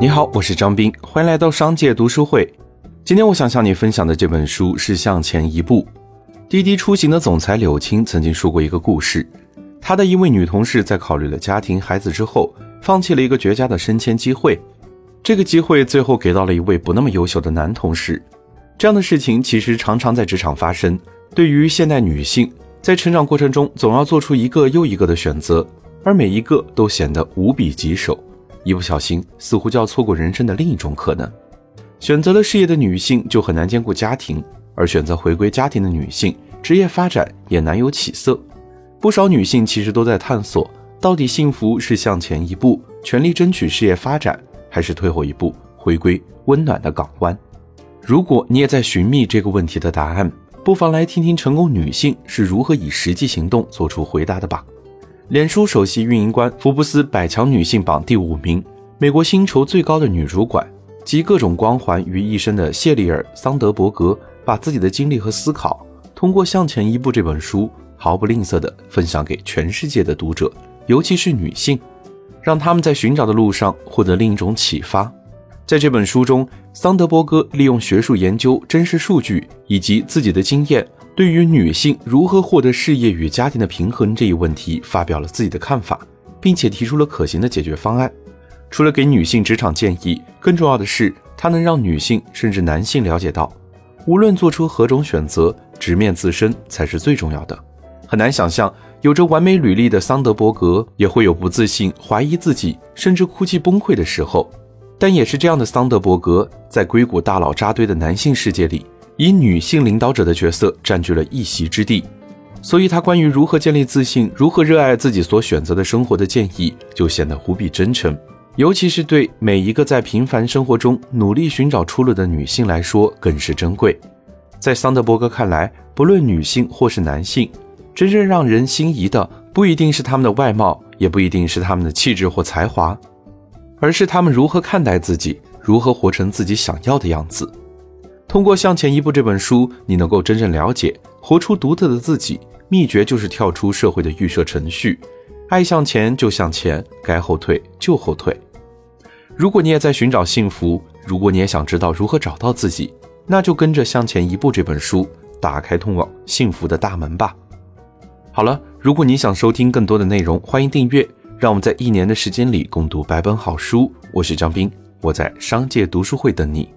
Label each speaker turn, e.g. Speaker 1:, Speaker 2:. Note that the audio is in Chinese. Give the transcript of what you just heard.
Speaker 1: 你好，我是张斌，欢迎来到商界读书会。今天我想向你分享的这本书是《向前一步》。滴滴出行的总裁柳青曾经说过一个故事，他的一位女同事在考虑了家庭、孩子之后，放弃了一个绝佳的升迁机会。这个机会最后给到了一位不那么优秀的男同事。这样的事情其实常常在职场发生。对于现代女性，在成长过程中总要做出一个又一个的选择，而每一个都显得无比棘手。一不小心，似乎就要错过人生的另一种可能。选择了事业的女性就很难兼顾家庭，而选择回归家庭的女性，职业发展也难有起色。不少女性其实都在探索，到底幸福是向前一步，全力争取事业发展，还是退后一步，回归温暖的港湾？如果你也在寻觅这个问题的答案，不妨来听听成功女性是如何以实际行动做出回答的吧。脸书首席运营官，福布斯百强女性榜第五名，美国薪酬最高的女主管，集各种光环于一身的谢丽尔·桑德伯格，把自己的经历和思考，通过《向前一步》这本书，毫不吝啬地分享给全世界的读者，尤其是女性，让他们在寻找的路上获得另一种启发。在这本书中，桑德伯格利用学术研究、真实数据以及自己的经验。对于女性如何获得事业与家庭的平衡这一问题，发表了自己的看法，并且提出了可行的解决方案。除了给女性职场建议，更重要的是，它能让女性甚至男性了解到，无论做出何种选择，直面自身才是最重要的。很难想象，有着完美履历的桑德伯格也会有不自信、怀疑自己，甚至哭泣崩溃的时候。但也是这样的桑德伯格，在硅谷大佬扎堆的男性世界里。以女性领导者的角色占据了一席之地，所以他关于如何建立自信、如何热爱自己所选择的生活的建议就显得无比真诚，尤其是对每一个在平凡生活中努力寻找出路的女性来说更是珍贵。在桑德伯格看来，不论女性或是男性，真正让人心仪的不一定是他们的外貌，也不一定是他们的气质或才华，而是他们如何看待自己，如何活成自己想要的样子。通过《向前一步》这本书，你能够真正了解活出独特的自己。秘诀就是跳出社会的预设程序，爱向前就向前，该后退就后退。如果你也在寻找幸福，如果你也想知道如何找到自己，那就跟着《向前一步》这本书，打开通往幸福的大门吧。好了，如果你想收听更多的内容，欢迎订阅。让我们在一年的时间里共读百本好书。我是张斌，我在商界读书会等你。